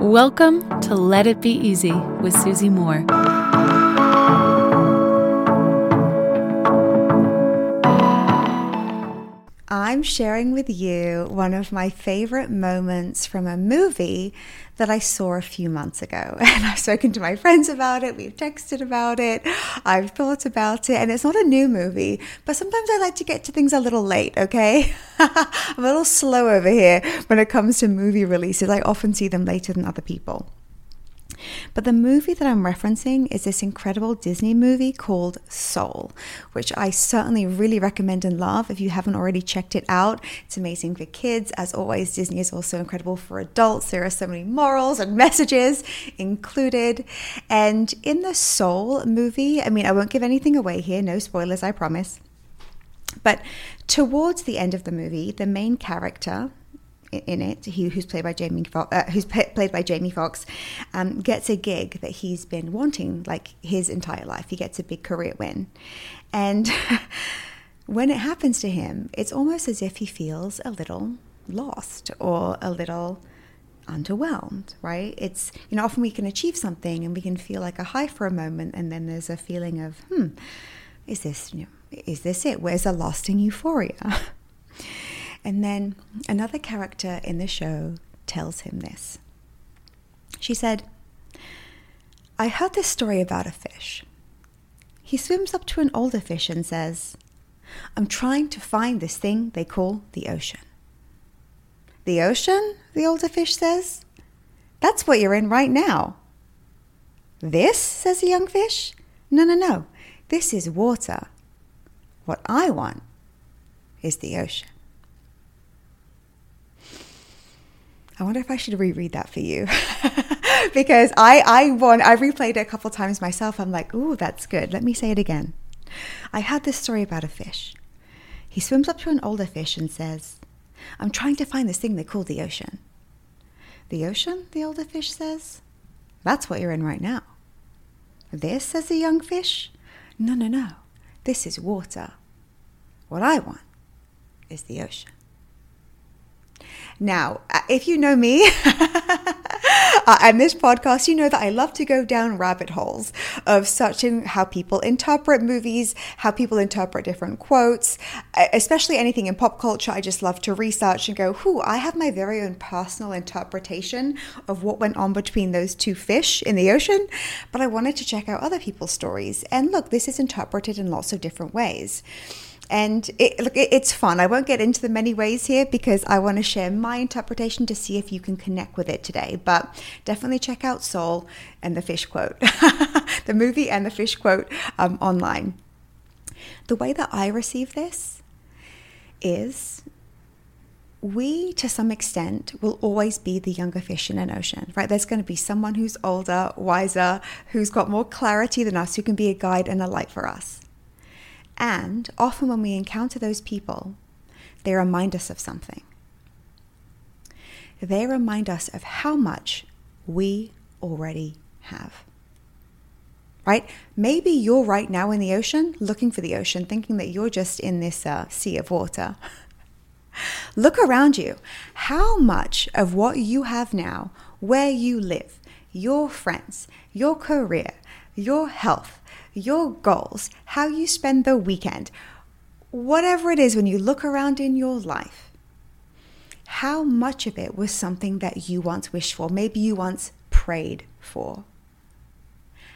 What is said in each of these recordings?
Welcome to Let It Be Easy with Susie Moore. I'm sharing with you one of my favorite moments from a movie that I saw a few months ago. And I've spoken to my friends about it, we've texted about it, I've thought about it, and it's not a new movie, but sometimes I like to get to things a little late, okay? I'm a little slow over here when it comes to movie releases. I often see them later than other people. But the movie that I'm referencing is this incredible Disney movie called Soul, which I certainly really recommend and love if you haven't already checked it out. It's amazing for kids. As always, Disney is also incredible for adults. There are so many morals and messages included. And in the Soul movie, I mean, I won't give anything away here, no spoilers, I promise. But towards the end of the movie, the main character, in it, he, who's played by Jamie, Foxx, uh, who's played by Jamie Foxx, um, gets a gig that he's been wanting like his entire life. He gets a big career win, and when it happens to him, it's almost as if he feels a little lost or a little underwhelmed. Right? It's you know often we can achieve something and we can feel like a high for a moment, and then there's a feeling of hmm, is this you know, is this it? Where's the lasting euphoria? And then another character in the show tells him this. She said, I heard this story about a fish. He swims up to an older fish and says, I'm trying to find this thing they call the ocean. The ocean? The older fish says. That's what you're in right now. This? says the young fish. No, no, no. This is water. What I want is the ocean. I wonder if I should reread that for you. because I, I want, I replayed it a couple times myself. I'm like, ooh, that's good. Let me say it again. I had this story about a fish. He swims up to an older fish and says, I'm trying to find this thing they call the ocean. The ocean, the older fish says. That's what you're in right now. This, says the young fish. No, no, no. This is water. What I want is the ocean. Now, uh, if you know me uh, and this podcast, you know that I love to go down rabbit holes of searching how people interpret movies, how people interpret different quotes, especially anything in pop culture. I just love to research and go, whoo, I have my very own personal interpretation of what went on between those two fish in the ocean, but I wanted to check out other people's stories. And look, this is interpreted in lots of different ways. And it, look, it, it's fun. I won't get into the many ways here because I want to share my interpretation to see if you can connect with it today. But definitely check out Soul and the fish quote, the movie and the fish quote um, online. The way that I receive this is we, to some extent, will always be the younger fish in an ocean, right? There's going to be someone who's older, wiser, who's got more clarity than us, who can be a guide and a light for us. And often when we encounter those people, they remind us of something. They remind us of how much we already have. Right? Maybe you're right now in the ocean, looking for the ocean, thinking that you're just in this uh, sea of water. Look around you. How much of what you have now, where you live, your friends, your career, your health, your goals, how you spend the weekend, whatever it is when you look around in your life, how much of it was something that you once wished for, maybe you once prayed for?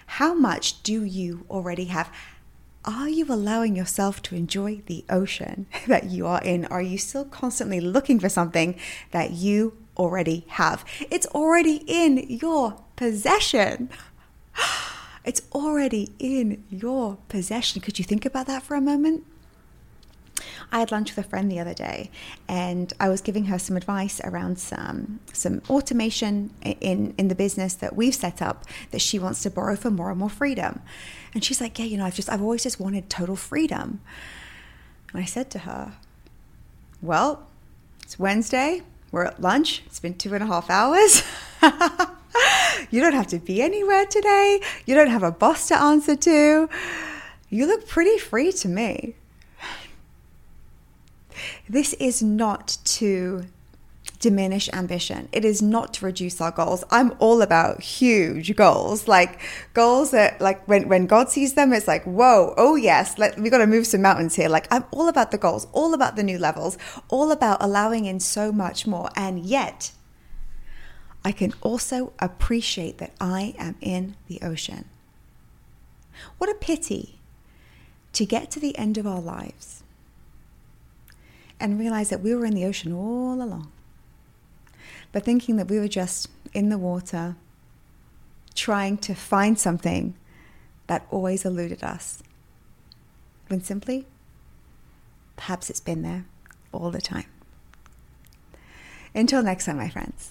How much do you already have? Are you allowing yourself to enjoy the ocean that you are in? Are you still constantly looking for something that you already have? It's already in your possession. It's already in your possession. Could you think about that for a moment? I had lunch with a friend the other day, and I was giving her some advice around some some automation in in the business that we've set up that she wants to borrow for more and more freedom. And she's like, "Yeah, you know, I've just I've always just wanted total freedom." And I said to her, "Well, it's Wednesday. We're at lunch. It's been two and a half hours." you don't have to be anywhere today. You don't have a boss to answer to. You look pretty free to me. This is not to diminish ambition. It is not to reduce our goals. I'm all about huge goals, like goals that, like when, when God sees them, it's like, whoa, oh yes, let, we got to move some mountains here. Like I'm all about the goals, all about the new levels, all about allowing in so much more. And yet, I can also appreciate that I am in the ocean. What a pity to get to the end of our lives and realize that we were in the ocean all along but thinking that we were just in the water trying to find something that always eluded us. When simply, perhaps it's been there all the time. Until next time, my friends,